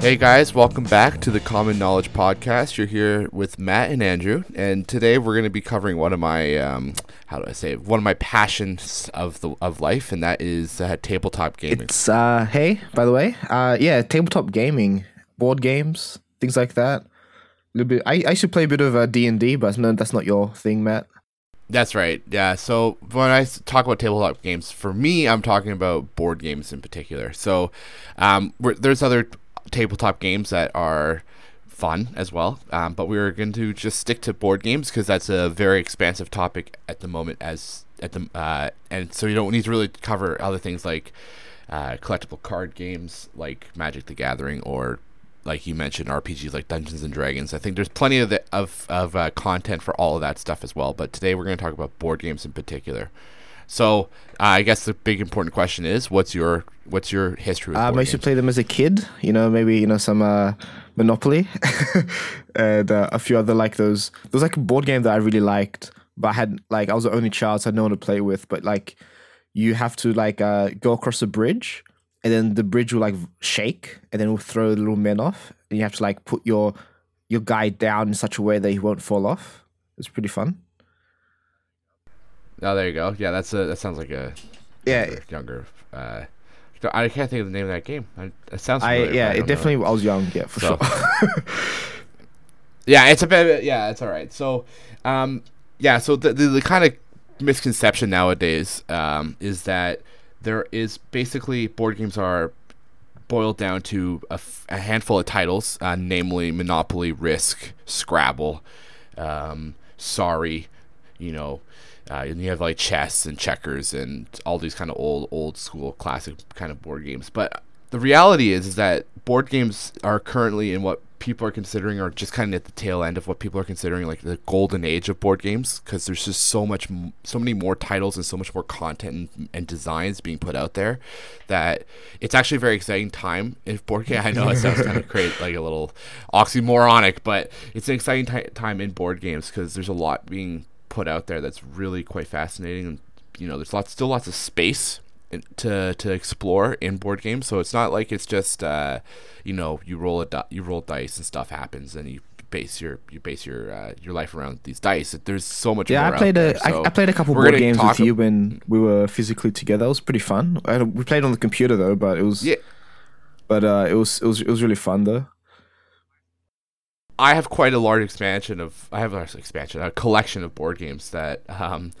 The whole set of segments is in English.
Hey guys, welcome back to the Common Knowledge Podcast. You're here with Matt and Andrew, and today we're going to be covering one of my, um, how do I say it, one of my passions of the of life, and that is uh, tabletop gaming. It's uh hey, by the way, uh yeah, tabletop gaming, board games, things like that. A little bit. I, I to play a bit of uh, D and D, but no, that's not your thing, Matt. That's right. Yeah. So when I talk about tabletop games, for me, I'm talking about board games in particular. So um, there's other tabletop games that are fun as well, um, but we're going to just stick to board games because that's a very expansive topic at the moment. As at the uh, and so you don't need to really cover other things like uh, collectible card games like Magic the Gathering or like you mentioned RPGs like Dungeons and Dragons. I think there's plenty of the, of of uh, content for all of that stuff as well. But today we're going to talk about board games in particular. So uh, I guess the big important question is, what's your what's your history? With Um, I used to games? play them as a kid. You know, maybe you know some uh, Monopoly and uh, a few other like those. There was like a board game that I really liked, but I had like I was the only child, so I had no one to play with. But like, you have to like uh, go across a bridge, and then the bridge will like shake, and then it will throw the little men off, and you have to like put your your guy down in such a way that he won't fall off. It's pretty fun. Oh, there you go. Yeah, that's a that sounds like a Yeah, younger. younger uh, I can't think of the name of that game. It sounds. I yeah, I it know. definitely. I was young, yeah, for So- sure. Yeah, it's a bit. Yeah, it's all right. So, um, yeah. So the the, the kind of misconception nowadays um, is that there is basically board games are boiled down to a, f- a handful of titles, uh, namely Monopoly, Risk, Scrabble, um, Sorry, you know. Uh, and you have like chess and checkers and all these kind of old, old school, classic kind of board games. But the reality is, is that board games are currently in what people are considering, or just kind of at the tail end of what people are considering, like the golden age of board games, because there's just so much, m- so many more titles and so much more content and, and designs being put out there, that it's actually a very exciting time in board game. I know it sounds kind of great, like a little oxymoronic, but it's an exciting ti- time in board games because there's a lot being put out there that's really quite fascinating and you know there's lots still lots of space to to explore in board games so it's not like it's just uh you know you roll a di- you roll dice and stuff happens and you base your you base your uh, your life around these dice there's so much Yeah, more I played a there, I so I played a couple board games with you when we were physically together. It was pretty fun. I we played on the computer though, but it was yeah but uh, it was it was it was really fun though. I have quite a large expansion of I have an expansion a collection of board games that um,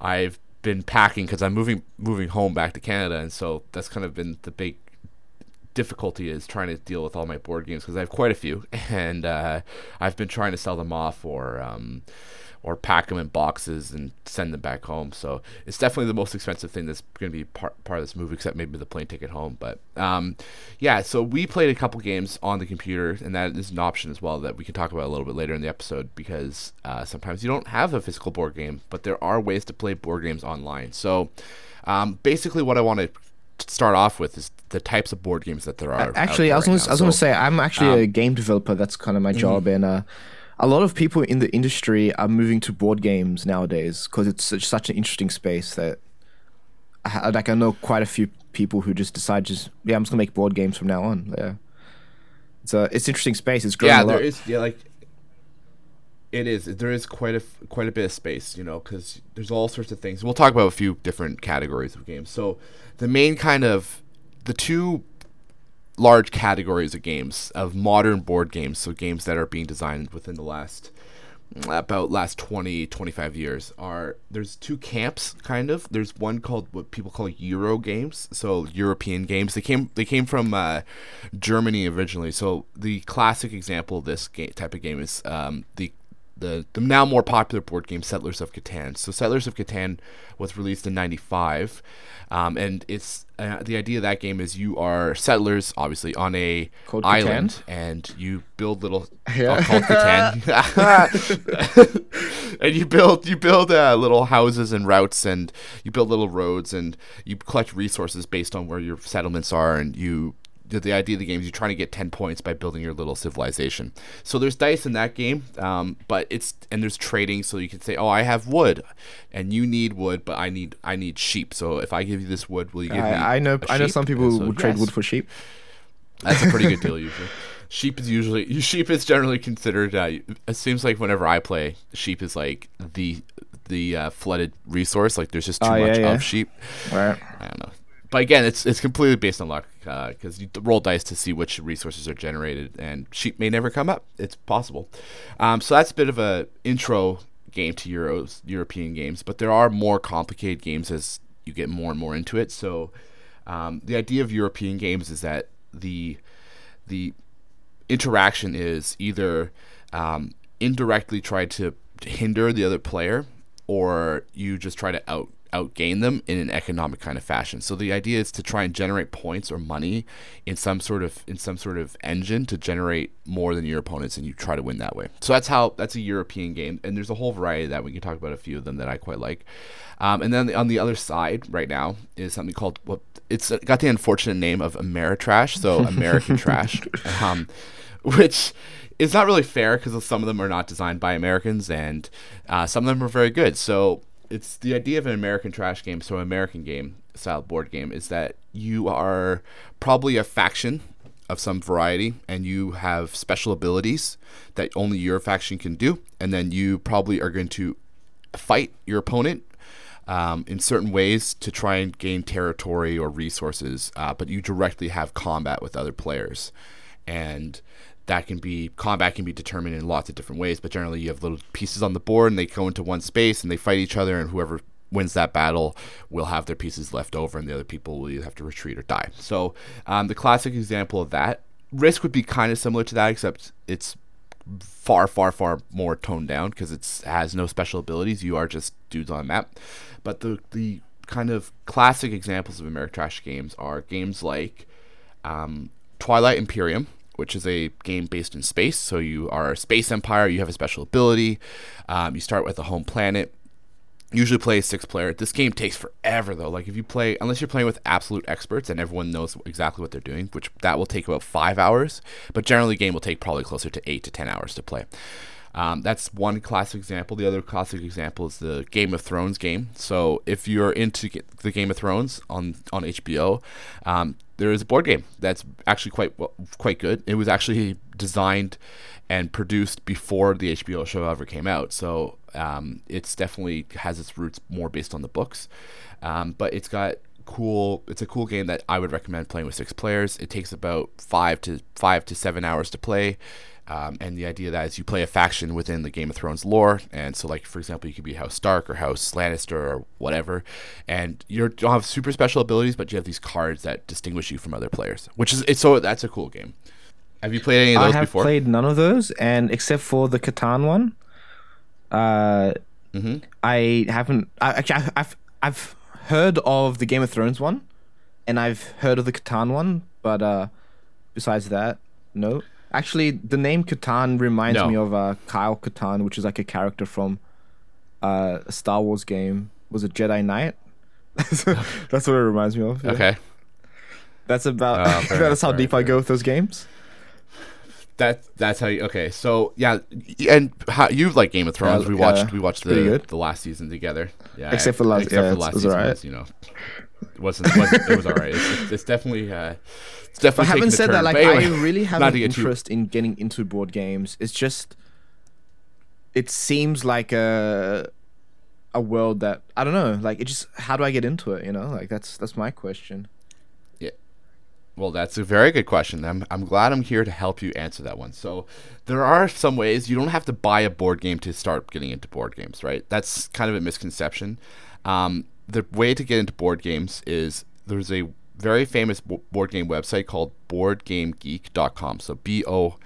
I've been packing because I'm moving moving home back to Canada, and so that's kind of been the big difficulty is trying to deal with all my board games because I have quite a few, and uh, I've been trying to sell them off or um, or pack them in boxes and send them back home. So it's definitely the most expensive thing that's going to be part part of this move, except maybe the plane ticket home. But um, yeah, so we played a couple games on the computer, and that is an option as well that we can talk about a little bit later in the episode because uh, sometimes you don't have a physical board game, but there are ways to play board games online. So um, basically, what I want to start off with is the types of board games that there are. out Actually, I was right gonna, now. I was gonna So- say I'm actually um, a game developer. That's kind of my Mm-hmm. job, and uh, a lot of people in the industry are moving to board games nowadays because it's such, such an interesting space that I, like I know quite a few people who just decide just yeah I'm just gonna make board games from now on. Yeah, it's a it's interesting space. It's growing yeah, a lot. there is yeah like it is there is quite a quite a bit of space, you know, because there's all sorts of things. We'll talk about a few different categories of games. So the main kind of the two large categories of games of modern board games, so games that are being designed within the last about last 20 25 years are there's two camps kind of. There's one called what people call euro games so european games. They came they came from uh, germany originally. So the classic example of this ga- type of game is um, the the, the now more popular board game Settlers of Catan. So Settlers of Catan was released in '95, um, and it's uh, the idea of that game is you are settlers, obviously, on a Called island, Catan? and you build little Yeah. oh, called Catan, and you build you build uh, little houses and routes, and you build little roads, and you collect resources based on where your settlements are, and you the, the idea of the game is you're trying to get 10 points by building your little civilization. So there's dice in that game, um, but it's and there's trading. So you can say, oh, I have wood, and you need wood, but I need I need sheep. So if I give you this wood, will you give me? I, I know I know some people so, would trade yes. wood for sheep. That's a pretty good deal usually. Sheep is usually sheep is generally considered. Uh, it seems like whenever I play, sheep is like the the uh, flooded resource. Like there's just too Oh, yeah, much yeah. of sheep. Right. I don't know. But again, it's it's completely based on luck because you roll dice to see which resources are generated, and sheep may never come up. It's possible. Um, so that's a bit of a intro game to Euros European games, but there are more complicated games as you get more and more into it. So um, the idea of European games is that the the interaction is either um, indirectly try to hinder the other player or you just try to out outgain them in an economic kind of fashion. So the idea is to try and generate points or money in some sort of in some sort of engine to generate more than your opponents and you try to win that way. So that's how that's a European game and there's a whole variety of that. We can talk about a few of them that I quite like. Um, and then on the other side right now is something called what it's got the unfortunate name of Ameritrash, so American trash. Um, which is not really fair because some of them are not designed by Americans and uh, some of them are very good. So it's the idea of an American trash game, so American game style board game, is that you are probably a faction of some variety and you have special abilities that only your faction can do, and then you probably are going to fight your opponent um, in certain ways to try and gain territory or resources, uh, but you directly have combat with other players. And that can be combat can be determined in lots of different ways, but generally you have little pieces on the board and they go into one space and they fight each other, and whoever wins that battle will have their pieces left over, and the other people will either have to retreat or die. So um, the classic example of that risk would be kind of similar to that, except it's far, far, far more toned down because it has no special abilities. You are just dudes on a map. But the the kind of classic examples of Ameritrash games are games like um, Twilight Imperium, which is a game based in space. So you are a space empire. You have a special ability. Um, you start with a home planet. Usually play six player. This game takes forever though. Like if you play, unless you're playing with absolute experts and everyone knows exactly what they're doing, which that will take about five hours. But generally, game will take probably closer to eight to ten hours to play. Um, that's one classic example. The other classic example is the Game of Thrones game. So if you're into the Game of Thrones on on HBO, um, there is a board game that's actually quite well, quite good. It was actually designed and produced before the HBO show ever came out. So um, it's definitely has its roots more based on the books, um, but it's got cool. It's a cool game that I would recommend playing with six players. It takes about five to five to seven hours to play. Um, and the idea that is you play a faction within the Game of Thrones lore, and so like for example, you could be House Stark or House Lannister or whatever, and you don't have super special abilities, but you have these cards that distinguish you from other players, which is it's so that's a cool game. Have you played any of those before? I have before? played none of those, and except for the Catan one, uh, hmm I haven't. I, actually, I've, I've I've heard of the Game of Thrones one, and I've heard of the Catan one, but uh, besides that, no. Actually, the name Catan reminds No. me of uh, Kyle Katarn, which is like a character from uh, a Star Wars game. Was it Jedi Knight? That's what it reminds me of. yeah. Okay, That's about. Fair that's how deep I go with those games. that that's how you. Okay, so yeah, and how you like Game of Thrones? Yeah, we watched yeah, we watched the the last season together. Yeah, Except for the last- except yeah, for the last season alright. was, you know, it wasn't, wasn't it was alright. It's, it's, it's definitely uh, it's definitely. But having taking a said turn. that, like anyway, I really have an get too- interest in getting into board games. It's just, it seems like a a world that I don't know. Like it just, how do I get into it? You know, like that's that's my question. Yeah. Well, that's a very good question. I'm, I'm glad I'm here to help you answer that one. So, there are some ways you don't have to buy a board game to start getting into board games, right? That's kind of a misconception. Um, the way to get into board games is there's a very famous board game website called boardgamegeek.com. So, B O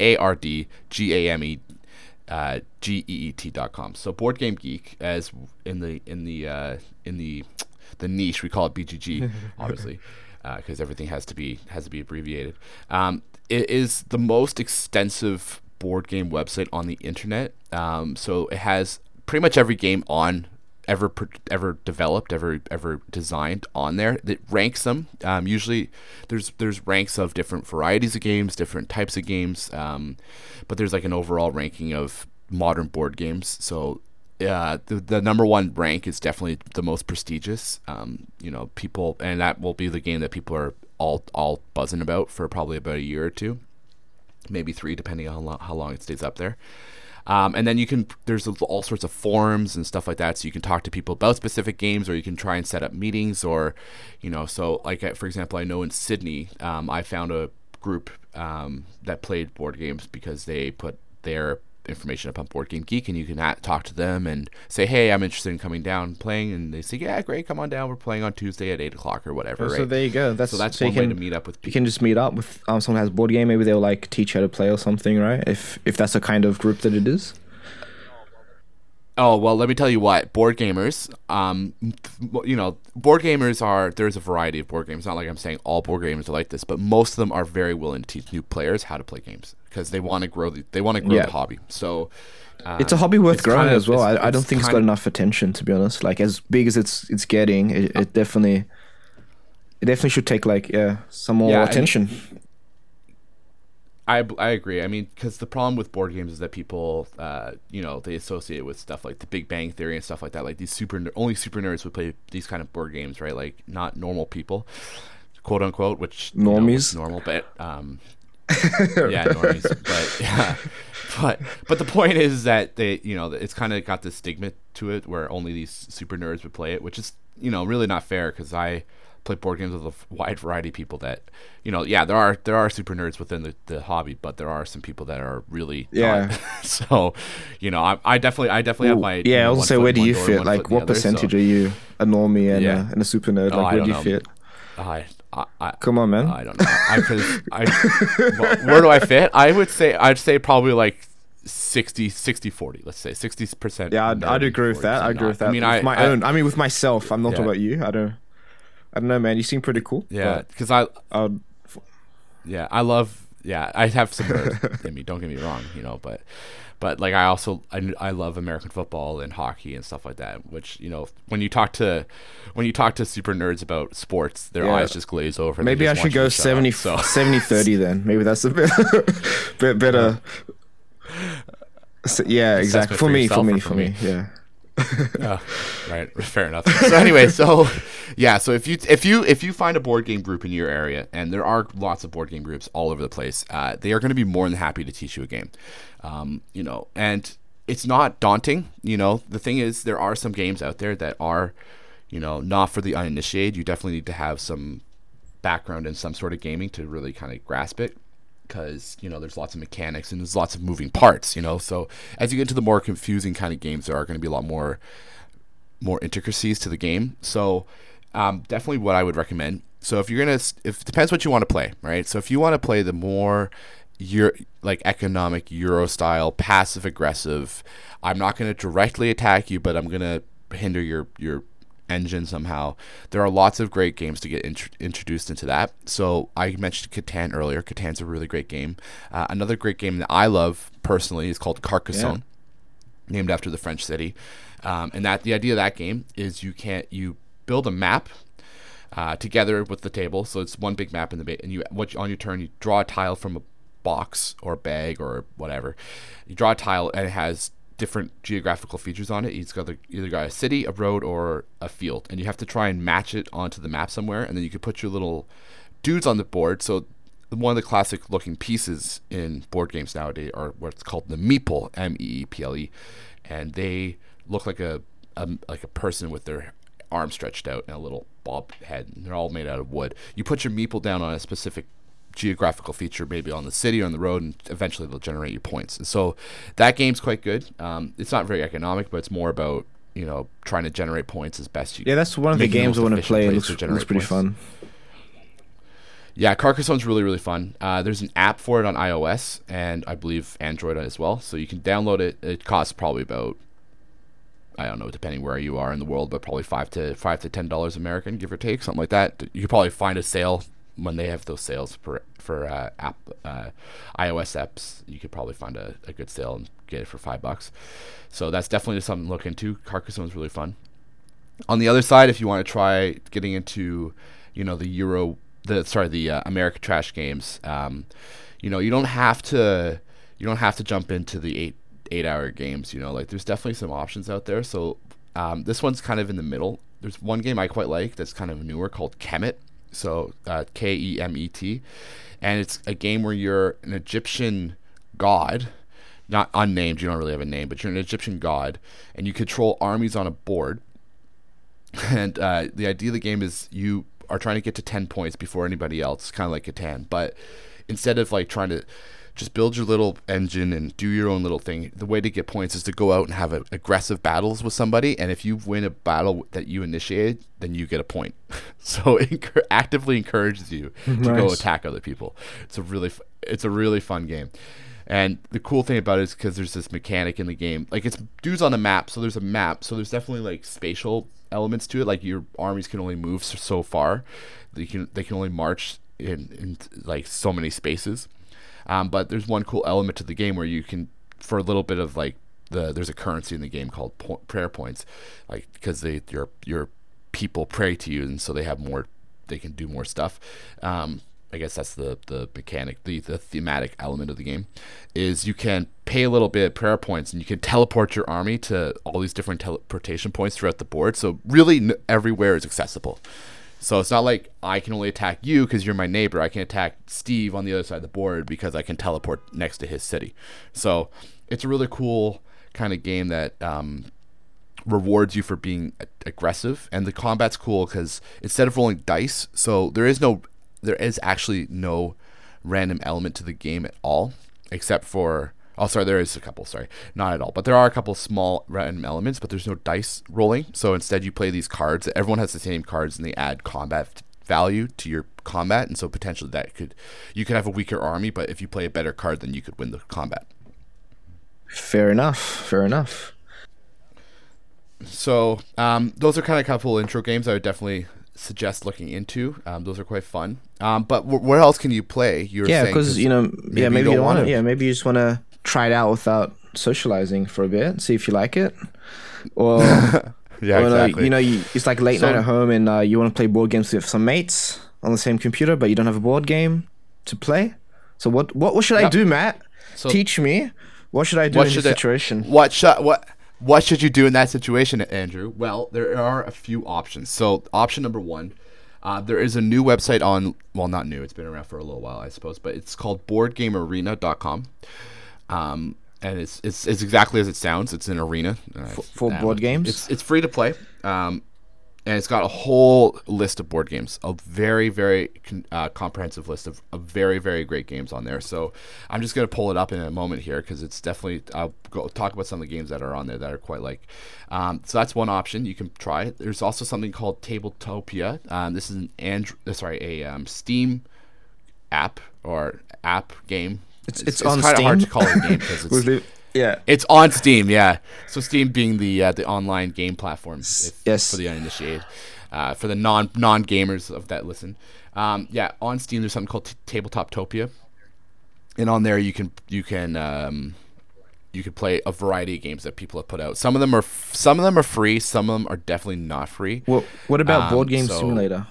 A R D G A M E uh, G E E T dot. So Board Game Geek, as in the in the uh, in the the niche, we call it BGG, obviously, because everything has to be has to be abbreviated. Um, it is the most extensive board game website on the internet. Um, so it has pretty much every game on ever ever developed, ever ever designed on there. It ranks them. Um, usually, there's there's ranks of different varieties of games, different types of games, um, but there's like an overall ranking of modern board games. So. Uh, the, the number one rank is definitely the most prestigious. Um, you know, people, and that will be the game that people are all all buzzing about for probably about a year or two, maybe three, depending on how long, how long it stays up there. Um, and then you can there's all sorts of forums and stuff like that, so you can talk to people about specific games, or you can try and set up meetings, or you know, so like uh, for example, I know in Sydney, um, I found a group um, that played board games because they put their information up on Board Game Geek, and you can talk to them and say, "Hey, I'm interested in coming down playing," and they say, "Yeah, great, come on down. We're playing on Tuesday at eight o'clock or whatever." Oh, right? So there you go. That's so that's so one can, way to meet up with. People. You can just meet up with um, someone who has a board game. Maybe they'll like teach you how to play or something, right? If if that's the kind of group that it is. Oh well, let me tell you what board gamers. Um, you know, board gamers are there's a variety of board games. Not like I'm saying all board gamers are like this, but most of them are very willing to teach new players how to play games because they want to grow the they want to grow Yeah. the hobby. So uh, It's a hobby worth growing kind of- as well. it's- I, I don't think it's got kind- enough attention to be honest. Like as big as it's it's getting, it, it definitely it definitely should take like yeah some more Yeah, attention. I, I agree. I mean, because the problem with board games is that people, uh, you know, they associate with stuff like the Big Bang Theory and stuff like that. Like these super only super nerds would play these kind of board games, right? Like not normal people, quote unquote, which you know, Normies? normal, but um, yeah, normies. But yeah, but but the point is that they, you know, it's kind of got this stigma to it where only these super nerds would play it, which is you know really not fair because I play board games with a wide variety of people that you know yeah there are there are super nerds within the, the hobby but there are some people that are really Yeah. so you know I, I definitely I definitely have my yeah, know, I was one say where do you fit? Like foot in the what percentage so, are you a normie and, Yeah. a, and a super nerd? Oh, Like where do you know. fit? I, I, I, Come on, man. I don't know. I, cause I, well, where do I fit? I would say I'd say probably like 60, 60 40. Let's say sixty percent. yeah, I'd, I'd agree with that. I agree with that. I mean, with I my I- own. I mean, with myself. I'm not talking Yeah. about you. I don't. I don't know, man. You seem pretty cool. Yeah, because I, I'd, yeah, I love. Yeah, I have some in me. Don't get me wrong, you know, but, but like I also I, I love American football and hockey and stuff like that. Which you know, when you talk to, when you talk to super nerds about sports, their Yeah. eyes just glaze over. Maybe I should go to 70, up, so 70 30 then. Maybe that's a bit, bit better. So, yeah, exactly. For for me, for me, for me? Yeah. Oh, right, fair enough. So anyway, so yeah, so if you if you if you find a board game group in your area, and there are lots of board game groups all over the place, uh, they are going to be more than happy to teach you a game. Um, you know, and it's not daunting. You know, the thing is, there are some games out there that are, you know, not for the uninitiated. You definitely need to have some background in some sort of gaming to really kind of grasp it because you know there's lots of mechanics and there's lots of moving parts you know? So as you get into the more confusing kind of games there are going to be a lot more more intricacies to the game. So um, definitely what i would recommend so if you're gonna if it depends what you want to play right? So if you want to play the more your like economic euro style passive aggressive i'm not going to directly attack you but i'm going to hinder your your engine somehow. There are lots of great games to get int- introduced into that. So I mentioned Catan earlier. Catan's a really great game. Uh, another great game that I love personally is called Carcassonne, named after the French city. Um, and that the idea of that game is you can't you build a map uh, together with the table. So it's one big map in the ba- and you what on your turn you draw a tile from a box or bag or whatever. You draw a tile and it has different geographical features on it. It's got the, either got a city, a road, or a field, and you have to try and match it onto the map somewhere. And then you can put your little dudes on the board. So one of the classic looking pieces in board games nowadays are what's called the meeple, M E E P L E, and they look like a, a like a person with their arm stretched out and a little bob head. And they're all made out of wood. You put your meeple down on a specific geographical feature, maybe on the city or on the road, and eventually they'll generate you points. And so that game's quite good. Um, it's not very economic, but it's more about you know trying to generate points as best you. Can. Yeah, that's one of the games I want to play. It looks, looks pretty points. fun. Yeah, Carcassonne's really really fun. Uh, there's an app for it on iOS and I believe Android as well, so you can download it. It costs probably about I don't know, depending where you are in the world, but probably five to five to ten dollars American, give or take, something like that. You could probably find a sale when they have those sales for for uh, app uh, iOS apps. You could probably find a, a good sale and get it for five bucks. So that's definitely something to look into. Carcassonne's really fun. On the other side, if you want to try getting into, you know, the Euro, the sorry, the uh, America Trash games, um, you know, you don't have to, you don't have to jump into the eight eight hour games. You know, like there's definitely some options out there. So um, this one's kind of in the middle. There's one game I quite like that's kind of newer called Kemet. So uh, K E M E T, and it's a game where you're an Egyptian god, not unnamed. You don't really have a name, but you're an Egyptian god, and you control armies on a board. And uh, the idea of the game is you are trying to get to ten points before anybody else, kind of like Catan, but instead of like trying to just build your little engine and do your own little thing. The way to get points is to go out and have a, aggressive battles with somebody, and if you win a battle that you initiated, then you get a point. so it actively encourages you to go attack other people. It's a really it's a really fun game. And the cool thing about it is because there's this mechanic in the game, like it's dudes on a map, so there's a map, so there's definitely like spatial elements to it. Like your armies can only move so, so far, they can they can only march in, in like so many spaces um, but there's one cool element to the game where you can, for a little bit of like the there's a currency in the game called po- prayer points, like because they your your people pray to you and so they have more, they can do more stuff. Um, I guess that's the the mechanic, the the thematic element of the game, is you can pay a little bit of prayer points and you can teleport your army to all these different teleportation points throughout the board. So really, n- everywhere is accessible. So it's not like I can only attack you because you're my neighbor. I can attack Steve on the other side of the board because I can teleport next to his city. So it's a really cool kind of game that um, rewards you for being aggressive, and the combat's cool because instead of rolling dice, so there is no, there is actually no random element to the game at all, except for Oh, sorry, there is a couple. Sorry, not at all. But there are a couple small random elements, but there's no dice rolling. So instead, you play these cards. Everyone has the same cards, and they add combat value to your combat. And so potentially that could, you could have a weaker army, but if you play a better card, then you could win the combat. Fair enough. Fair enough. So um, those are kind of a couple intro games I would definitely suggest looking into. Um, those are quite fun. Um, but w- where else can you play? You're yeah, because you know, maybe yeah, maybe you, don't want to. Yeah, maybe you just want to try it out without socializing for a bit, see if you like it, or yeah, or, exactly. you know, you, it's like late so, night at home and uh, you want to play board games with some mates on the same computer, but you don't have a board game to play. So what what, what should yep. I do, Matt? So, Teach me. What should I do in this situation? What should what what should you do in that situation, Andrew? Well, there are a few options. So option number one. Uh, there is a new website on, well, not new, it's been around for a little while, I suppose, but it's called boardgamearena.com. Um, and it's, it's it's exactly as it sounds. It's an arena for, for board games. It's it's free to play, um, and it's got a whole list of board games, a very very uh, comprehensive list of, of, very very great games on there. So I'm just gonna pull it up in a moment here because it's definitely I'll go talk about some of the games that are on there that are quite like. Um, so that's one option you can try. There's also something called Tabletopia. Um, this is an Android, uh, sorry, a um, Steam app or app game it's it's, it's, it's kind of hard to call it a game because it's yeah it's on Steam. Yeah, so Steam being the uh, the online game platform if, yes. for the uninitiated, uh, for the non non gamers of that listen. Um, yeah, on Steam there's something called T- Tabletoptopia, and on there you can you can um, you can play a variety of games that people have put out. Some of them are f- some of them are free. Some of them are definitely not free. Well, what about um, Board Game so, Simulator?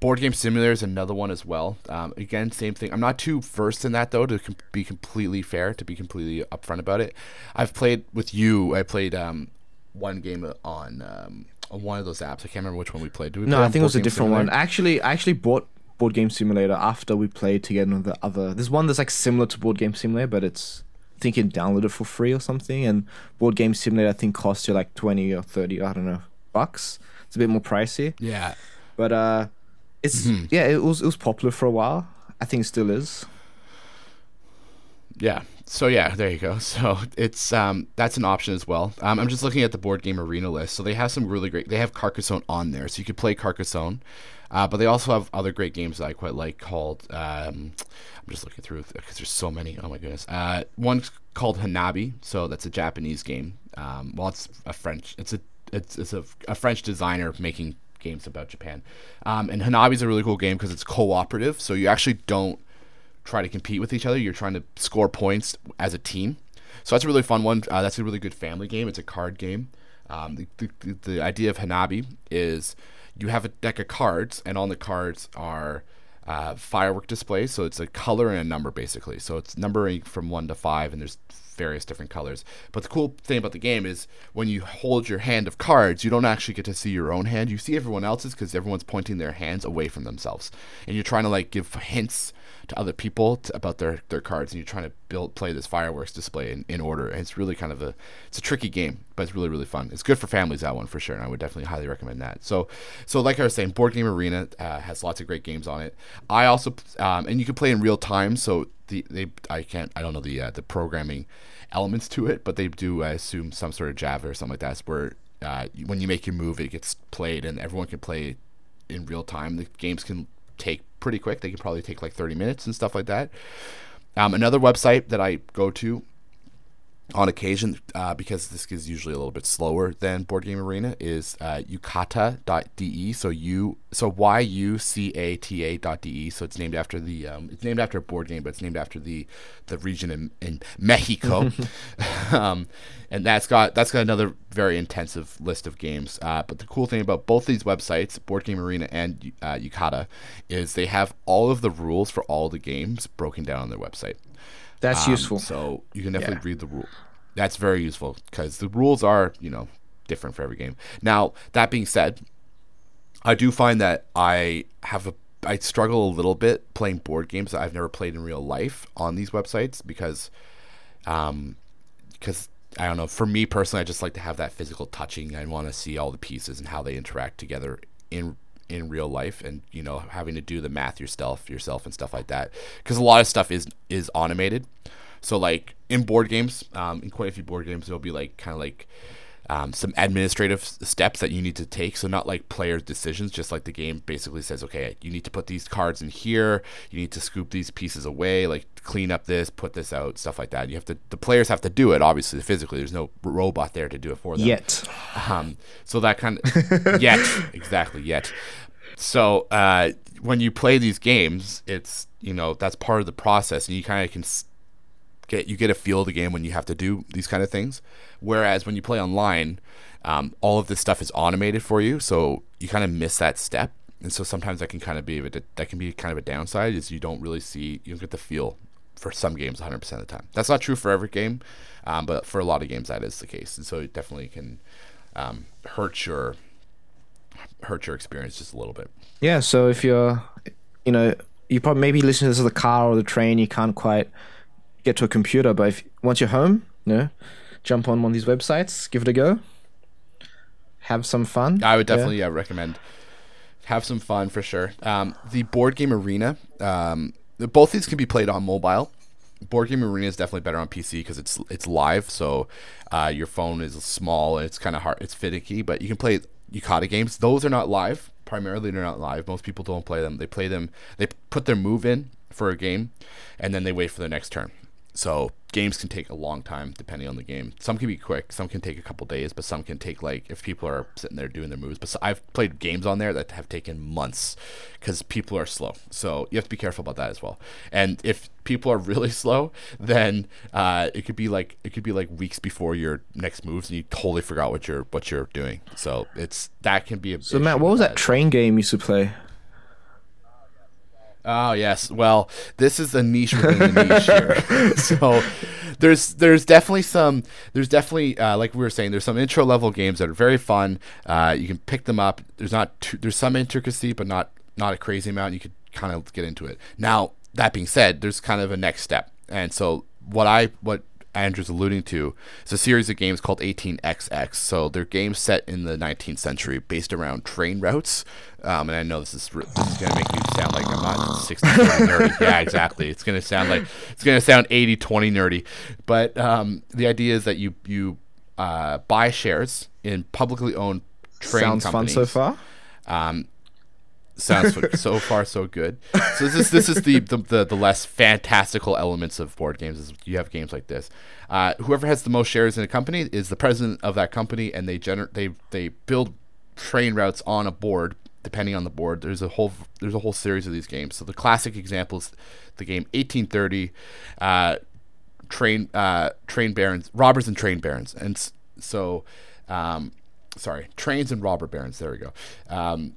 Board Game Simulator is another one as well. Um, again, same thing. I'm not too versed in that though, to com- be completely fair, to be completely upfront about it. I've played with you. I played um, one game on um, one of those apps. I can't remember which one we played. We no, I think it was a different Simulator? one. Actually, I actually bought Board Game Simulator after we played together on the other. There's one that's like similar to Board Game Simulator, but it's I think you download it for free or something. And Board Game Simulator I think costs you like twenty or thirty. I don't know bucks. It's a bit more pricey. Yeah. But uh, it's mm-hmm. yeah, it was it was popular for a while. I think it still is. Yeah. So yeah, there you go. So it's um that's an option as well. Um, I'm just looking at the board game arena list. So they have some really great. They have Carcassonne on there, so you could play Carcassonne. Uh, but they also have other great games that I quite like called. Um, I'm just looking through because there's so many. Oh my goodness. Uh, one's called Hanabi. So that's a Japanese game. Um, well, it's a French. It's a it's, it's a, a French designer making games about Japan. Um, and Hanabi is a really cool game because it's cooperative, so you actually don't try to compete with each other. You're trying to score points as a team. So that's a really fun one. Uh, that's a really good family game. It's a card game. Um, the, the, the idea of Hanabi is you have a deck of cards, and on the cards are uh, firework display. So it's a color and a number basically. So it's numbering from one to five, and there's various different colors. But the cool thing about the game is when you hold your hand of cards, you don't actually get to see your own hand. You see everyone else's because everyone's pointing their hands away from themselves, and you're trying to like give hints to other people about their, their cards, and you're trying to build play this fireworks display in, in order. And it's really kind of a it's a tricky game, but it's really really fun. It's good for families that one for sure, and I would definitely highly recommend that. So so like I was saying, Board Game Arena uh, has lots of great games on it. I also um, and you can play in real time, so the they I can't I don't know the uh, the programming elements to it, but they do I assume some sort of Java or something like that, where uh, when you make your move, it gets played and everyone can play in real time. The games can take pretty quick. They can probably take like 30 minutes and stuff like that. Um, another website that I go to on occasion, uh, because this is usually a little bit slower than Board Game Arena, is uh, yucata.de. So you so y u c a t a dot de. So it's named after the um, it's named after a board game, but it's named after the the region in, in Mexico. um, and that's got that's got another very intensive list of games. Uh, but the cool thing about both these websites, Board Game Arena and uh, Yucata, is they have all of the rules for all the games broken down on their website. That's Um, useful. So you can definitely Yeah. read the rule. That's very useful because the rules are, you know, different for every game. Now, that being said, I do find that I have a I struggle a little bit playing board games that I've never played in real life on these websites because um because I don't know, for me personally I just like to have that physical touching. I want to see all the pieces and how they interact together in in real life and you know having to do the math yourself yourself and stuff like that because a lot of stuff is is automated. So like in board games um, in quite a few board games there'll be like kind of like um, some administrative steps that you need to take. So not like players' decisions just like the game basically says okay you need to put these cards in here. You need to scoop these pieces away like clean up this put this out stuff like that. You have to the players have to do it obviously physically. There's no robot there to do it for them. Yet. um, so that kind of yet. Exactly yet. So uh, when you play these games, it's you know that's part of the process, and you kind of can get you get a feel of the game when you have to do these kind of things. Whereas when you play online, um, all of this stuff is automated for you, so you kind of miss that step. And so sometimes that can kind of be a that can be kind of a downside is you don't really see you don't get the feel for some games 100% of the time. That's not true for every game, um, but for a lot of games that is the case, and so it definitely can um, hurt your hurt your experience just a little bit. Yeah, so if you're, you know, you probably maybe listen to this in the car or the train, you can't quite get to a computer, but if once you're home, you know, jump on one of these websites, give it a go, have some fun. I would definitely yeah, recommend have some fun for sure. Um, the board game arena, um, both these can be played on mobile. Board game arena is definitely better on PC because it's it's live, so uh, your phone is small and it's kind of hard, it's finicky. But you can play Yucata games; those are not live. Primarily, they're not live. Most people don't play them. They play them. They put their move in for a game, and then they wait for their next turn. So games can take a long time depending on the game. Some can be quick, some can take a couple days, but some can take like if people are sitting there doing their moves. But so I've played games on there that have taken months because people are slow. So you have to be careful about that as well. And if people are really slow, then uh, it could be like it could be like weeks before your next moves, and you totally forgot what you're what you're doing. So it's that can be a. So Matt, what was that train game you used to play? Oh yes. Well, this is a niche within the niche here. so there's there's definitely some there's definitely uh, like we were saying there's some intro level games that are very fun. Uh, you can pick them up. There's not too, there's some intricacy, but not not a crazy amount. You could kind of get into it. Now that being said, there's kind of a next step. And so what I what Andrew's alluding to is a series of games called 18XX. So they're games set in the 19th century based around train routes. Um, and I know this is re- this is gonna make me sound like I'm not 60 nerdy. Yeah, exactly. It's gonna sound like it's gonna sound 80 20 nerdy. But um, the idea is that you you uh, buy shares in publicly owned train Sounds companies. fun so far. Um, sounds so, far so good. So this is this is the, the the the less fantastical elements of board games. Is you have games like this. Uh, whoever has the most shares in a company is the president of that company, and they gener- they they build train routes on a board. Depending on the board, there's a whole there's a whole series of these games. So the classic example is the game 1830. Uh, train uh, train barons, robbers and train barons, and so um, sorry, trains and robber barons. There we go. Um,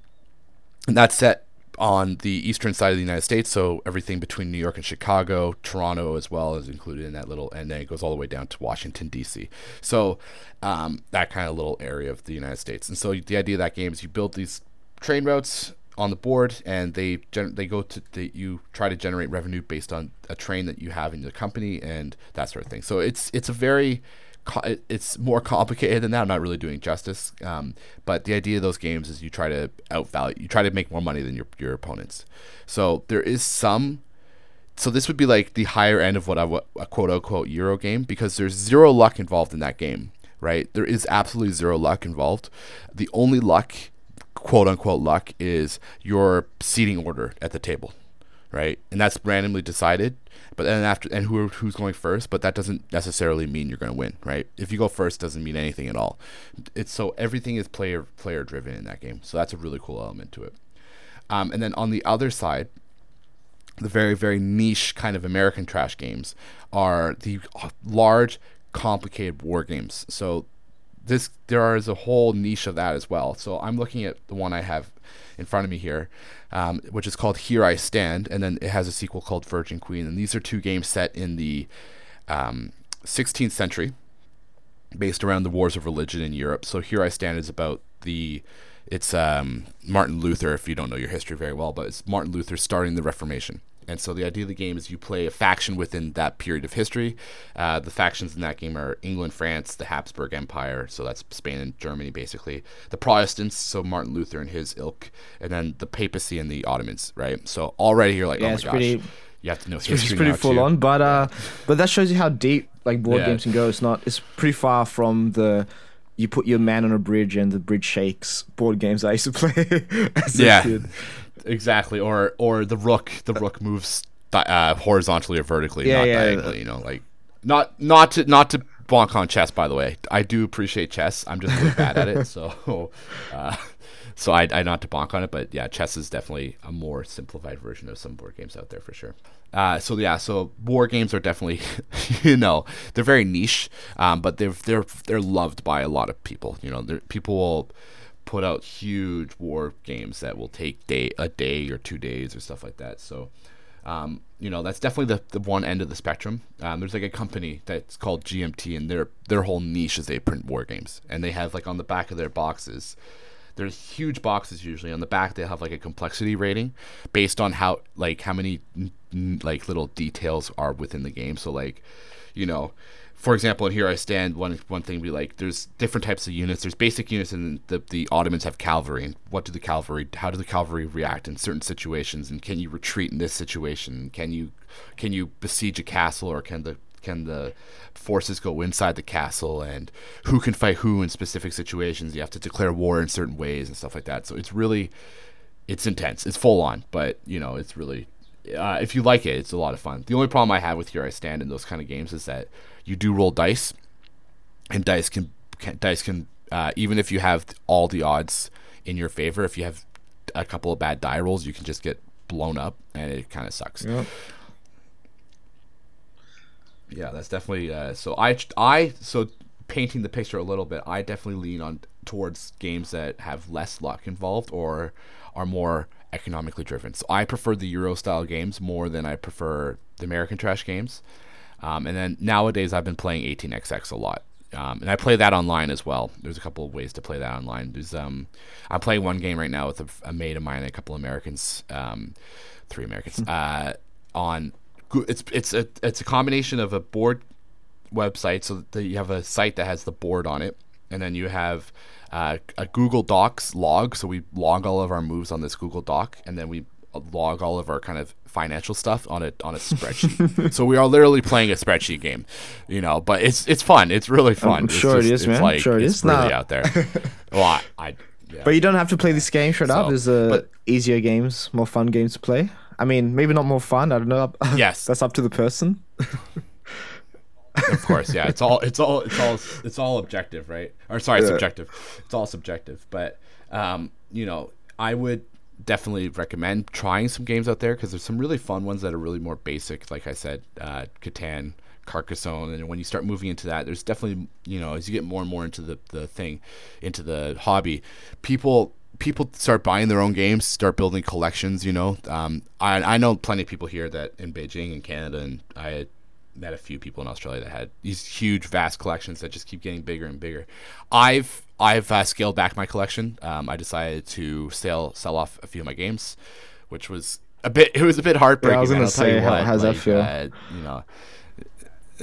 and that's set on the eastern side of the United States, so everything between New York and Chicago, Toronto as well is included in that little, and then it goes all the way down to Washington D.C. So um, that kind of little area of the United States. And so the idea of that game is you build these train routes on the board, and they gen- they go to the, you try to generate revenue based on a train that you have in your company and that sort of thing. So it's it's a very it's more complicated than that. I'm not really doing justice. Um, but the idea of those games is you try to outvalue, you try to make more money than your your opponents. So there is some. So this would be like the higher end of what I what a quote unquote Euro game because there's zero luck involved in that game, right? There is absolutely zero luck involved. The only luck, quote unquote luck, is your seating order at the table, right? And that's randomly decided but then after and who who's going first, but that doesn't necessarily mean you're going to win, right? If you go first, doesn't mean anything at all. It's so everything is player player driven in that game, so that's a really cool element to it. Um, and then on the other side, the very very niche kind of American trash games are the large, complicated war games. So this there is a whole niche of that as well. So I'm looking at the one I have in front of me here, um, which is called Here I Stand, and then it has a sequel called Virgin Queen. And these are two games set in the um, 16th century, based around the wars of religion in Europe. So Here I Stand is about the it's um, Martin Luther, if you don't know your history very well, but it's Martin Luther starting the Reformation. And so the idea of the game is you play a faction within that period of history. Uh, the factions in that game are England, France, the Habsburg Empire, so that's Spain and Germany basically. The Protestants, so Martin Luther and his ilk, and then the papacy and the Ottomans, right? So already you're like, yeah, oh my gosh. Pretty, you have to know history. It's pretty full too. on, but uh, but that shows you how deep like board yeah. games can go. It's not. It's pretty far from the you put your man on a bridge and the bridge shakes board games I used to play yeah. Exactly. Or or the rook the rook moves uh, horizontally or vertically, yeah, not yeah, diagonally, you know, like not not to not to bonk on chess by the way. I do appreciate chess. I'm just really bad at it, so uh, so I, I not to bonk on it, but yeah, chess is definitely a more simplified version of some board games out there for sure. Uh, so yeah, so war games are definitely, you know, they're very niche, um, but they're they're they're loved by a lot of people. You know, people will put out huge war games that will take day a day or two days or stuff like that. So, um, you know, that's definitely the, the one end of the spectrum. Um, there's like a company that's called GMT, and their their whole niche is they print war games, and they have like on the back of their boxes there's huge boxes usually on the back they have like a complexity rating based on how like how many like little details are within the game so like you know for example in here i stand one one thing be like there's different types of units. There's basic units and the, the ottomans have cavalry. And what do the cavalry how do the cavalry react in certain situations? And can you retreat in this situation? Can you can you besiege a castle or can the can the forces go inside the castle? And who can fight who in specific situations? You have to declare war in certain ways and stuff like that. So it's really it's intense. It's full on but you know it's really uh, if you like it it's a lot of fun. The only problem i have with here i stand in those kind of games is that you do roll dice and dice can, can dice can uh, even if you have all the odds in your favor if you have a couple of bad die rolls you can just get blown up and it kind of sucks yep yeah, that's definitely. Uh, so I I so painting the picture a little bit. I definitely lean on towards games that have less luck involved or are more economically driven. So I prefer the Euro style games more than I prefer the American trash games. Um, and then nowadays I've been playing 18xx a lot. Um, and I play that online as well. There's a couple of ways to play that online. There's um, I'm playing one game right now with a, a mate of mine and a couple of Americans, um, three Americans, hmm. uh, on it's it's a it's a combination of a board website, so that you have a site that has the board on it, and then you have uh, a Google Docs log. So we log all of our moves on this Google Doc, and then we log all of our kind of financial stuff on a on a spreadsheet. so we are literally playing a spreadsheet game, you know. But it's it's fun. It's really fun. I'm sure just, it is, man. Like, sure it is. It's really out there. well, I, I yeah. But you don't have to play this game straight so, up. There's uh, but, easier games, more fun games to play. I mean, maybe not more fun. I don't know. Yes, that's up to the person. of course, yeah. It's all it's all it's all it's all objective, right? Or sorry, yeah. subjective. It's all subjective. But um, you know, I would definitely recommend trying some games out there because there's some really fun ones that are really more basic. Like I said, uh, Catan, Carcassonne, and when you start moving into that, there's definitely you know as you get more and more into the the thing, into the hobby, people people start buying their own games, start building collections. You know, um, I I know plenty of people here that in Beijing and Canada, and I met a few people in Australia that had these huge, vast collections that just keep getting bigger and bigger. I've I've uh, scaled back my collection. Um, I decided to sell sell off a few of my games, which was a bit. It was a bit heartbreaking. Yeah, I was gonna say, how, what, how's like, that feel? Uh, you know,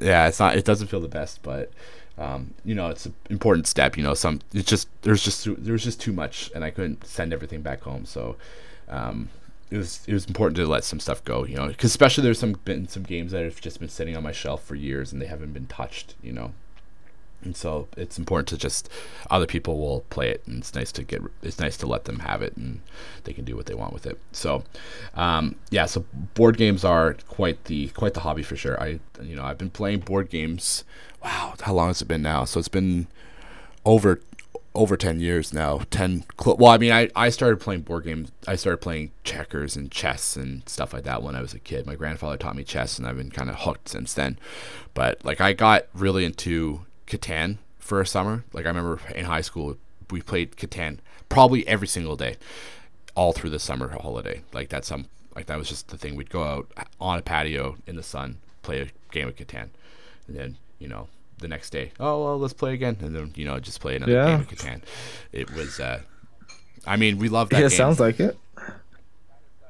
yeah, it's not. It doesn't feel the best, but um, you know, it's an important step. You know, some it's just there's just there's just too much, and I couldn't send everything back home. So, um, it was it was important to let some stuff go, you know, because especially there's some been some games that have just been sitting on my shelf for years and they haven't been touched, you know, and so it's important to just other people will play it and it's nice to get it's nice to let them have it and they can do what they want with it. So, um, yeah, so board games are quite the quite the hobby for sure. I you know I've been playing board games. Wow, how long has it been now? So it's been over over 10 years now 10 cl- well i mean I, I started playing board games i started playing checkers and chess and stuff like that when i was a kid. My grandfather taught me chess and i've been kind of hooked since then. But like i got really into catan for a summer. Like i remember in high school we played catan probably every single day all through the summer holiday. Like that's some like that was just the thing. We'd go out on a patio in the sun play a game of catan. And then you know the next day. Oh well, let's play again, and then you know just play another yeah. game of Catan. It was. Uh, I mean, we love that. Yeah, game. sounds like it.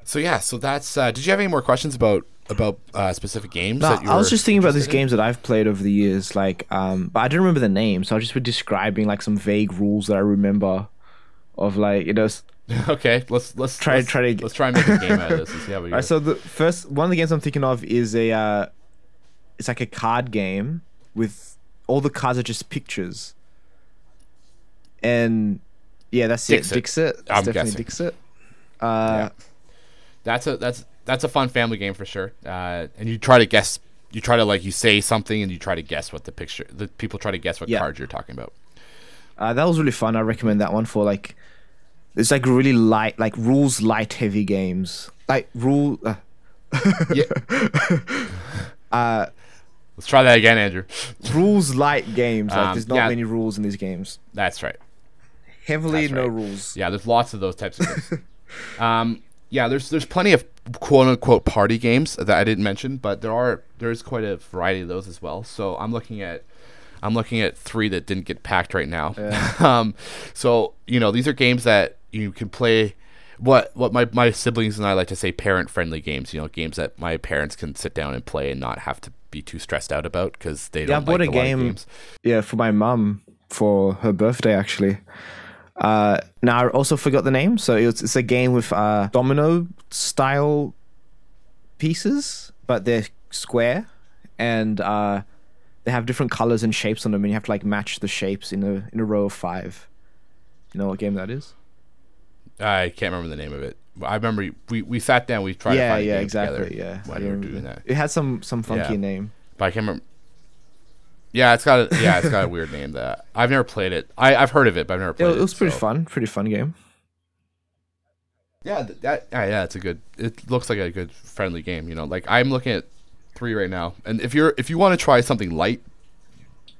So yeah, so that's. Uh, did you have any more questions about about uh, specific games? No, I was just thinking about these in? games that I've played over the years, like, um, but I don't remember the name, so I just been describing like some vague rules that I remember of like you know. okay, let's let's try let's, try to let's try and make a game out of this. Yeah, All right, so the first one of the games I'm thinking of is a uh, it's like a card game with all the cards are just pictures. And yeah, that's Dixit. it. Dixit. That's I'm definitely guessing. Dixit. Uh, yeah. That's a that's that's a fun family game for sure. Uh, and you try to guess. You try to like you say something and you try to guess what the picture. The people try to guess what yeah. card you're talking about. Uh, that was really fun. I recommend that one for like. It's like really light, like rules light heavy games. Like rule. Uh, yeah. uh, Let's try that again, Andrew. rules light games. Like um, there's not yeah, many rules in these games. That's right. Heavily that's no right. rules. Yeah, there's lots of those types of things. um, yeah, there's there's plenty of quote unquote party games that I didn't mention, but there are there's quite a variety of those as well. So I'm looking at I'm looking at three that didn't get packed right now. Yeah. um, so you know these are games that you can play. What what my, my siblings and I like to say parent friendly games. You know, games that my parents can sit down and play and not have to be too stressed out about because they don't. Yeah, I bought like a game. Yeah, for my mum for her birthday actually. Uh, now I also forgot the name. So it's it's a game with uh, domino style pieces, but they're square and uh, they have different colors and shapes on them, and you have to like match the shapes in a in a row of five. You know what game that is? I can't remember the name of it. I remember we, we sat down. We tried. Yeah, to find it. yeah, exactly. Yeah, when we were doing that, it had some some funky yeah. name. But I can't remember. Yeah, it's got a yeah, it's got a weird name. That I've never played it. I I've heard of it, but I've never played it. It was pretty so. fun. Pretty fun game. Yeah, that yeah, yeah, it's a good. It looks like a good friendly game. You know, like I'm looking at three right now, and if you're if you want to try something light,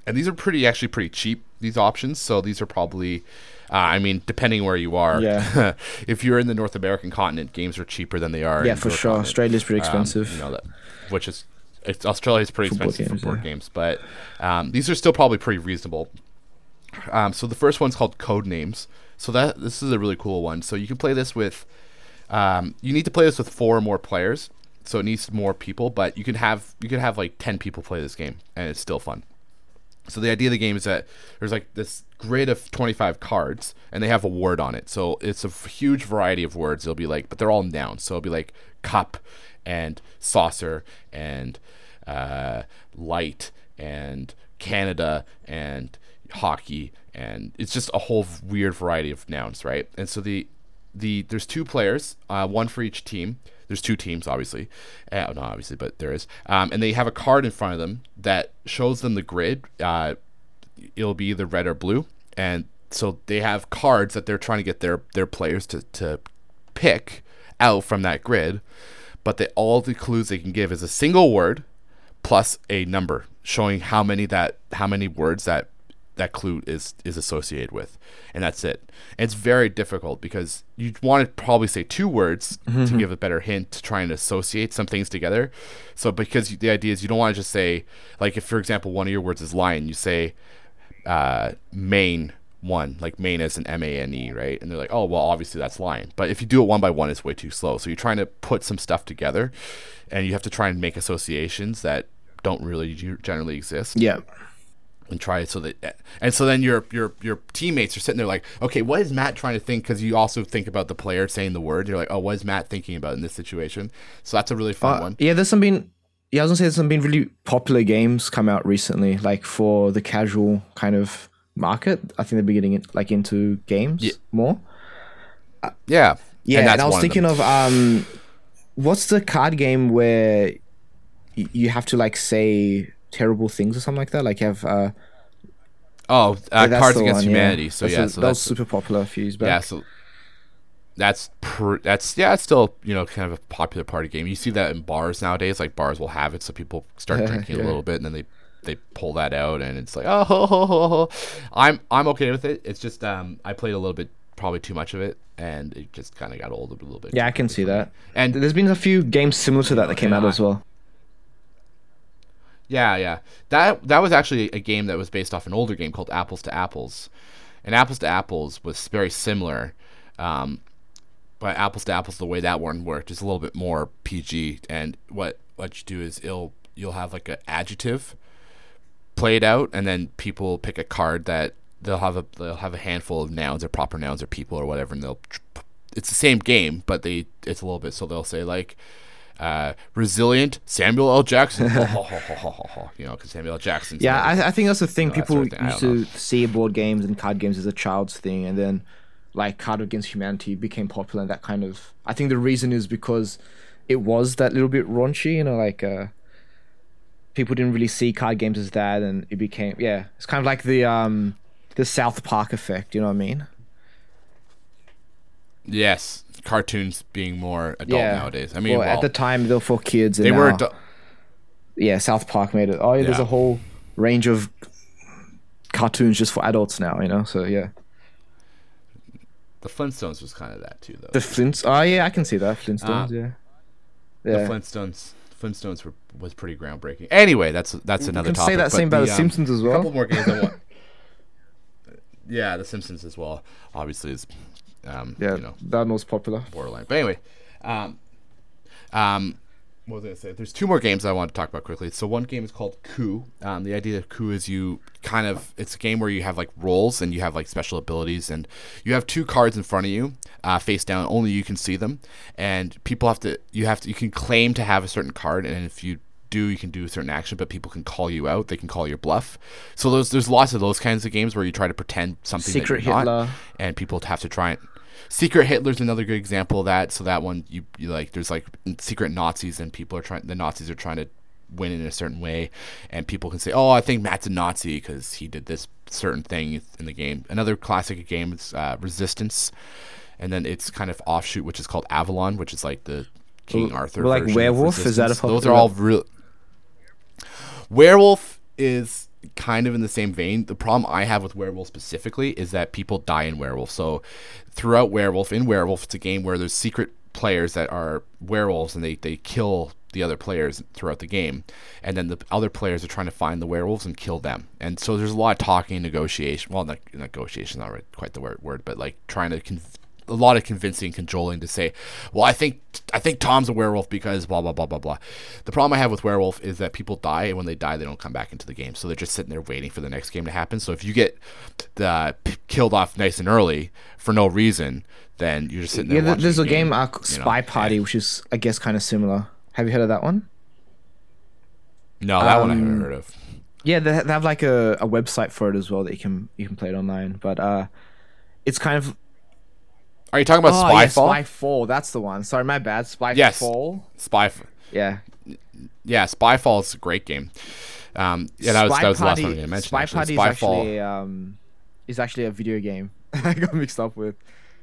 and these are pretty actually pretty cheap. These options, so these are probably uh, I mean, depending where you are. Yeah. if you're in the North American continent, games are cheaper than they are. Yeah, for sure. Continent. Australia's pretty expensive. Um, you know that, which is it's Australia's pretty Football expensive games, for board yeah. games, but um, these are still probably pretty reasonable. Um, so the first one's called Codenames. So that this is a really cool one. So you can play this with. Um, you need to play this with four or more players, so it needs more people. But you can have you can have like ten people play this game, and it's still fun. So the idea of the game is that there's like this grid of 25 cards and they have a word on it. So it's a huge variety of words. It'll be like, but they're all nouns. So it'll be like cup and saucer and uh, light and Canada and hockey and it's just a whole weird variety of nouns, right? And so the the there's two players, uh, one for each team there's two teams, obviously. Uh, not obviously, but there is. Um, and they have a card in front of them that shows them the grid. Uh, it'll be either red or blue. And so they have cards that they're trying to get their, their players to, to pick out from that grid. But they, all the clues they can give is a single word plus a number showing how many that how many words that that clue is is associated with, and that's it. And it's very difficult because you want to probably say two words Mm-hmm. to give a better hint to try and associate some things together. So because the idea is you don't want to just say like if for example one of your words is lion, you say uh, main one, like main as an M A N E, right? And they're like, oh, well, obviously that's lion. But if you do it one by one, it's way too slow. So you're trying to put some stuff together, and you have to try and make associations that don't really generally exist, Yeah. And try it so that, and so then your your your teammates are sitting there like, okay, what is Matt trying to think? Because you also think about the player saying the word. You're like, oh, what is Matt thinking about in this situation? So that's a really fun Uh, one. Yeah, there's some been. Yeah, I was gonna say there's some been really popular games come out recently, like for the casual kind of market. I think they're beginning it like into games Yeah. more. Yeah, Yeah, and, that's I was thinking of um, what's the card game where y- you have to like say terrible things or something like that? Like you have uh, oh, uh, yeah, Cards Against one, yeah. Humanity. So That's yeah, a- so that that's was super popular a few years back. Yeah, so that's pr- that's yeah, it's still you know kind of a popular party game. You see that in bars nowadays. Like bars will have it, so people start drinking Yeah. a little bit, and then they they pull that out, and it's like oh, ho, ho, ho, ho. I'm I'm okay with it. It's just um I played a little bit, probably too much of it, and it just kind of got old a little bit. Yeah, I can see that. And There's been a few games similar to that that came out yeah. as well. Yeah, yeah. That that was actually a game that was based off an older game called Apples to Apples, and Apples to Apples was very similar. Um, but Apples to Apples, the way that one worked is a little bit more PG. And what what you do is it'll you'll have like an adjective played out, and then people pick a card that they'll have a they'll have a handful of nouns or proper nouns or people or whatever, and they'll it's the same game, but they it's a little bit so they'll say like uh, resilient Samuel L. Jackson, you know, because Samuel L. Jackson. Yeah, I, I think that's the thing. know, People sort of thing. Used to see board games and card games as a child's thing, and then like Card Against Humanity became popular. And that kind of, I think the reason is because it was that little bit raunchy. You know, like uh, people didn't really see card games as that, and it became yeah. It's kind of like the um the South Park effect. You know what I mean? yes, cartoons being more adult yeah. nowadays. I mean, well, well, at the time they were for kids. And they were. Adu- yeah, South Park made it. Oh, yeah, there's a whole range of cartoons just for adults now. You know, so yeah. the Flintstones was kind of that too, though. The Flints. Oh yeah, I can see that Flintstones. Uh, yeah. the Flintstones. Flintstones were was pretty groundbreaking. Anyway, that's that's You another can topic. say that same about the um, Simpsons as A couple well. more games I want. yeah, The Simpsons as well. Obviously, is um, Yeah, you know that was popular. borderline. But anyway, um, um, what was I gonna say? There's two more games I want to talk about quickly. So one game is called Coup. Um, the idea of Coup is you kind of it's a game where you have like roles and you have like special abilities and you have two cards in front of you, uh, face down. Only you can see them, and people have to you have to you can claim to have a certain card, and if you do you can do a certain action, but people can call you out. They can call your bluff. So there's there's lots of those kinds of games where you try to pretend something Secret that you're not Hitler. and people have to try and secret hitler's another good example of that. So that one you, you like there's like secret nazis and people are trying the nazis are trying to win in a certain way. And people can say oh i think matt's a nazi because he did this certain thing in the game. Another classic game is uh, resistance. And then it's kind of offshoot which is called avalon which is like the king arthur well, like Werewolf, is that a those are all real werewolf is kind of in the same vein. The problem I have with Werewolf specifically is that people die in Werewolf. So throughout Werewolf, in Werewolf, it's a game where there's secret players that are werewolves and they, they kill the other players throughout the game. And then the other players are trying to find the werewolves and kill them. And so there's a lot of talking, negotiation. Well, not negotiation, not quite the word, word, but like trying to conv- a lot of convincing, cajoling to say, "Well, I think I think Tom's a werewolf because blah blah blah blah blah." The problem I have with werewolf is that people die, and when they die, they don't come back into the game, so they're just sitting there waiting for the next game to happen. So if you get the p- killed off nice and early for no reason, then you're just sitting there. Yeah, there's the a game, uh, you know, Spy Party, and- which is I guess kind of similar. Have you heard of that one? No, that one I haven't um, heard of. Yeah, they, they have like a, a website for it as well that you can you can play it online. But uh, it's kind of Are you talking about oh, yeah, Spyfall? Spyfall. That's the one. Sorry, my bad. Spyfall. Yes. Spy. Yeah. Yeah, Spyfall is a great game. Um, yeah, that was Spy that was the last one I'm going to mention. Spy actually. Party is Spyfall. actually um, is actually a video game. I got mixed up with.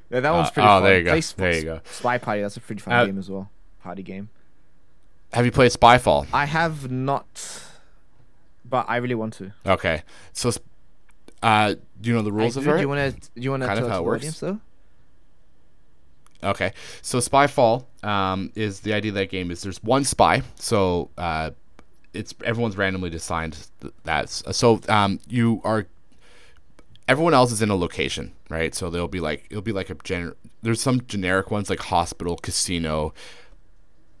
Yeah, that one's Uh, pretty oh, fun. there you go. Play There you go. Spy Party. That's a pretty fun Uh, game as well. Party game. Have you played Spyfall? I have not, but I really want to. Okay, so Uh, do you know the rules I of do. it? Do you want to? Do you want to tell how it the works? audience though? Okay, so Spyfall um, is the idea of that game is there's one spy, so uh, it's everyone's randomly assigned th- that's so um, you are everyone else is in a location, right? So there'll be like it'll be like a gener- there's some generic ones like hospital, casino,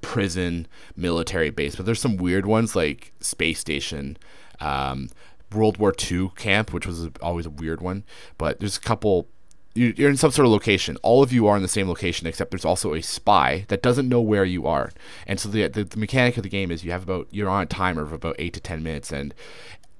prison, military base, but there's some weird ones like space station, um, World War II camp, which was always a weird one. But there's a couple. You- You're in some sort of location. All of you are in the same location, except there's also a spy that doesn't know where you are. And so the, the, the mechanic of the game is you have about you're on a timer of about eight to ten minutes, and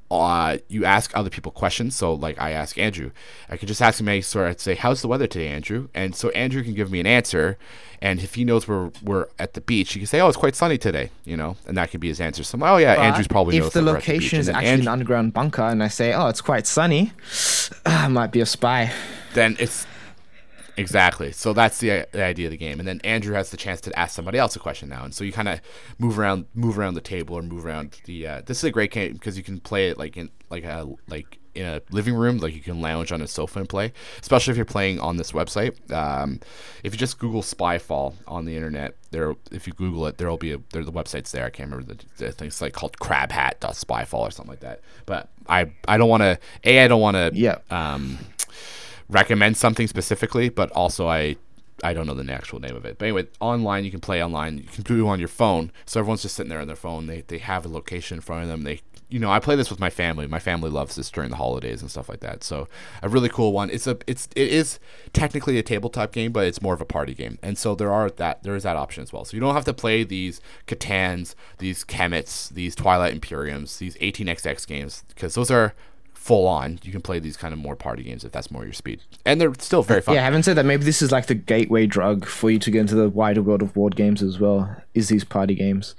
uh, you ask other people questions. So, like, I ask Andrew, I could just ask him any sort. I'd say, "How's the weather today, Andrew?" And so Andrew can give me an answer, and if he knows we're we're at the beach, he can say, "Oh, it's quite sunny today," you know, and that could be his answer. So, oh yeah, Andrew's probably if the that we're at beach." location is actually Andrew- an underground bunker, and I say, "Oh, it's quite sunny," I might be a spy. then it's exactly. So that's the, the idea of the game. And then andrew has the chance to ask somebody else a question now. And so you kind of move around move around the table or move around the uh, this is a great game because you can play it like in like a like in a living room. Like you can lounge on a sofa and play especially if you're playing on this website. Um, if you just google spyfall on the internet there if you google it there'll be a there the website's there. I can't remember the, the thing. It's like called crabhat.spyfall or something like that. But i i don't want to a i don't want to Yeah. um, recommend something specifically, but also I I don't know the actual name of it. But anyway, online you can play online. You can do it on your phone. So everyone's just sitting there on their phone. They they have a location in front of them. They you know I play this with my family. My family loves this during the holidays and stuff like that. So a really cool one. It's a it's it is technically a tabletop game, but it's more of a party game. And so there are that there is that option as well. So you don't have to play these Catans, these Kemets, these Twilight Imperiums, these 18xx games because those are full on. You can play these kind of more party games if that's more your speed, and they're still very fun. Yeah, having said that, maybe this is like the gateway drug for you to get into the wider world of board games as well. Is these party games?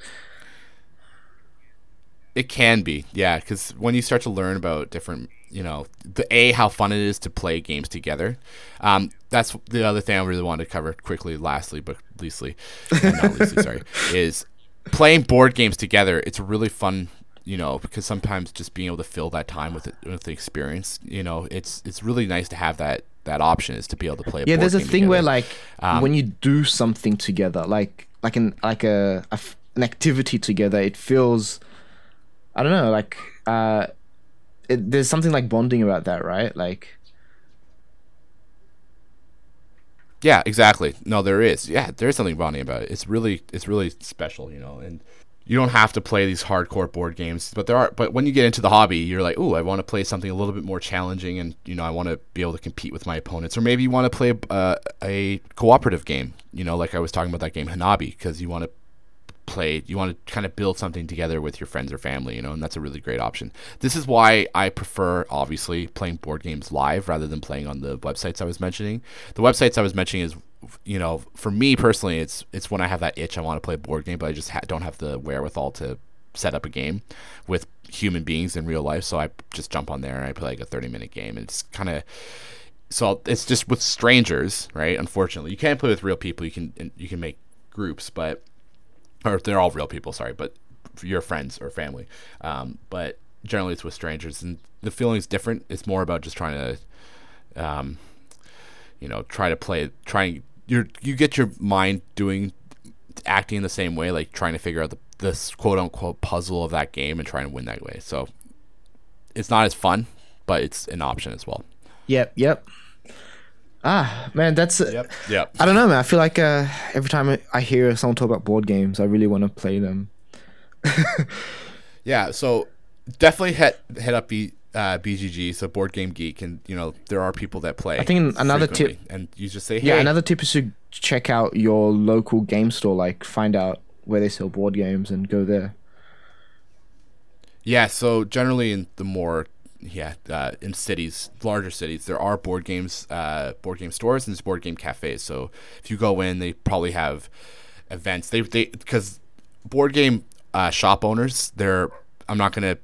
It can be, yeah, because when you start to learn about different, you know, the a how fun it is to play games together. Um, that's the other thing I really wanted to cover quickly. Lastly, but leastly, not leastly, sorry, is playing board games together. It's really fun, you know, because sometimes just being able to fill that time with it, with the experience, you know, it's it's really nice to have that that option is to be able to play. Yeah, there's a thing where like Um, when you do something together, like like an like a, a f- an activity together, it feels I don't know, like uh, it, there's something like bonding about that, right? Like Yeah, exactly. No, there is. Yeah, there is something bonding about it. It's really, it's really special, you know. And you don't have to play these hardcore board games, but there are. But when you get into the hobby, you're like, oh, I want to play something a little bit more challenging, and you know, I want to be able to compete with my opponents, or maybe you want to play uh, a cooperative game. You know, like I was talking about that game Hanabi, because you want to play you want to kind of build something together with your friends or family you know and that's a really great option this is why i prefer obviously playing board games live rather than playing on the websites i was mentioning the websites i was mentioning is you know for me personally it's it's when i have that itch i want to play a board game but i just ha- don't have the wherewithal to set up a game with human beings in real life so i just jump on there and i play like a 30 minute game and it's kind of so it's just with strangers right unfortunately you can't play with real people you can you can make groups but or they're all real people, sorry, but your friends or family. Um, but generally, it's with strangers, and the feeling is different. It's more about just trying to, um, you know, try to play, trying. You you get your mind doing, acting the same way, like trying to figure out the this quote unquote puzzle of that game and trying to win that way. So it's not as fun, but it's an option as well. Yep, yep. Ah, man, that's. Yep. Yep. I don't know, man. I feel like uh, every time I- I hear someone talk about board games, I really want to play them. Yeah, so definitely hit hit up B, uh, BGG, so Board Game Geek, and you know there are people that play. I think another tip- and you just say, hey, Yeah, another tip is to check out your local game store. Like, find out where they sell board games and go there. yeah. So generally in the more yeah uh, in cities, larger cities, there are board games, uh, board game stores, and there's board game cafes. So if you go in, they probably have events. They they because board game uh, shop owners, they're I'm not gonna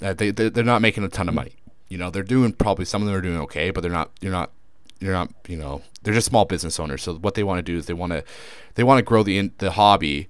they they- they're not making a ton of money. You know, they're doing probably some of them are doing okay, but they're not. You're not. You're not. You know, they're just small business owners. So what they want to do is they want to they want to grow the in, the hobby.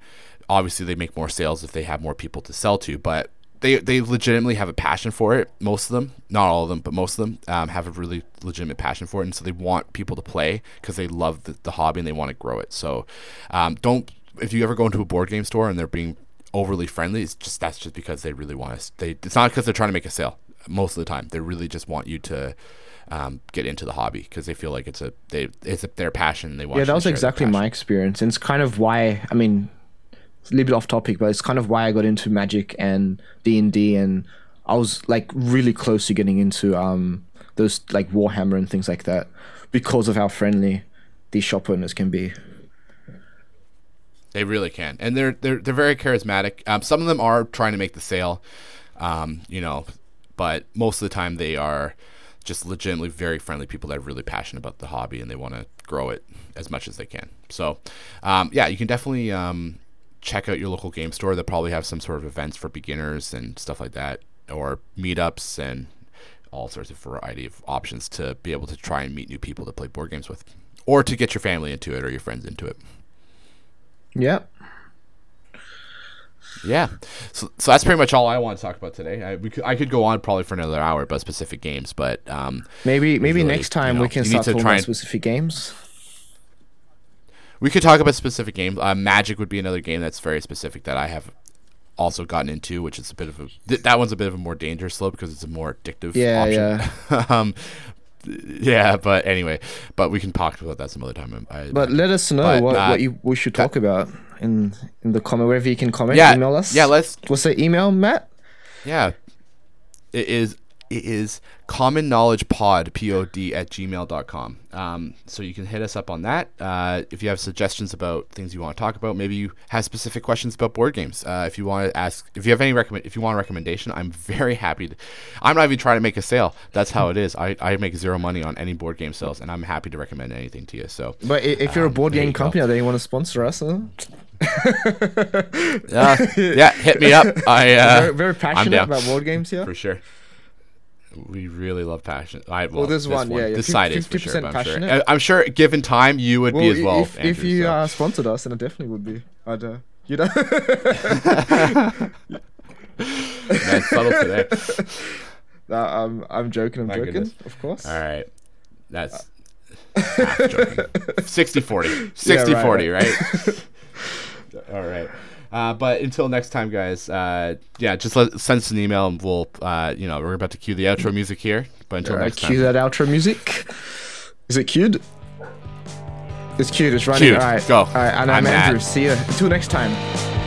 Obviously, they make more sales if they have more people to sell to, but they they legitimately have a passion for it. Most of them, not all of them, but most of them um, have a really legitimate passion for it, and so they want people to play because they love the, the hobby and they want to grow it. So um, don't if you ever go into a board game store and they're being overly friendly, it's just that's just because they really want to. They it's not because they're trying to make a sale. Most of the time, they really just want you to um, get into the hobby because they feel like it's a they it's a, their passion. They want Yeah, that was exactly my experience. And it's kind of why I mean it's a little bit off topic, but it's kind of why I got into Magic and D and D and I was like really close to getting into um those like Warhammer and things like that because of how friendly these shop owners can be. They really can, and they're they're they're very charismatic. Um, some of them are trying to make the sale, um, you know, but most of the time they are just legitimately very friendly people that are really passionate about the hobby and they want to grow it as much as they can. So, um, yeah, you can definitely um, check out your local game store. They'll probably have some sort of events for beginners and stuff like that, or meetups and all sorts of variety of options to be able to try and meet new people to play board games with, or to get your family into it or your friends into it. Yeah. Yeah, so, so that's pretty much all I want to talk about today. I, we could, I could go on probably for another hour about specific games, but um, Maybe maybe Usually, next time you we can start talking about specific games. we could talk about specific games. Uh, Magic would be another game that's very specific that I have also gotten into, which is a bit of a th- that one's a bit of a more dangerous slope because it's a more addictive Yeah, option. um, yeah, but anyway, but we can talk about that some other time. I, But let us know But, what, uh, what you we should talk about in in the comment wherever you can comment. yeah, email us. yeah, let's What's the email, Matt? Yeah. It is it is common knowledge pod pod at gmail.com um, so you can hit us up on that. Uh, if you have suggestions about things you want to talk about maybe you have specific questions about board games. Uh, if you want to ask if you have any recommend if you want a recommendation i'm very happy to i'm not even trying to make a sale. That's how it is. I, I make zero money on any board game sales and i'm happy to recommend anything to you so. But if you're a Um, board game company that you want to sponsor us, huh? uh, yeah hit me up. I uh, very, very passionate about board games here. for sure. We really love passion. I, well, there's this one, yeah, yeah, This side is for sure. 50% but I'm sure. passionate. I'm sure, given time, you would be as well. if, if you so. uh, sponsored us, then it definitely would be. I'd, uh, you know. Man, subtle today. No, I'm I'm joking. I'm My joking. goodness. Of course. All right, that's half joking. 60 40. 60 Yeah, right, 40, right? All right. Uh, but until next time, guys. Uh, yeah, just let, send us an email, and we'll. Uh, you know, we're about to cue the outro music here. But until right, next time. cue that outro music. Is it cued? It's cued. It's running. Cued. All right. Go. All right. And I'm, I'm Andrew. Matt. See you. Until next time.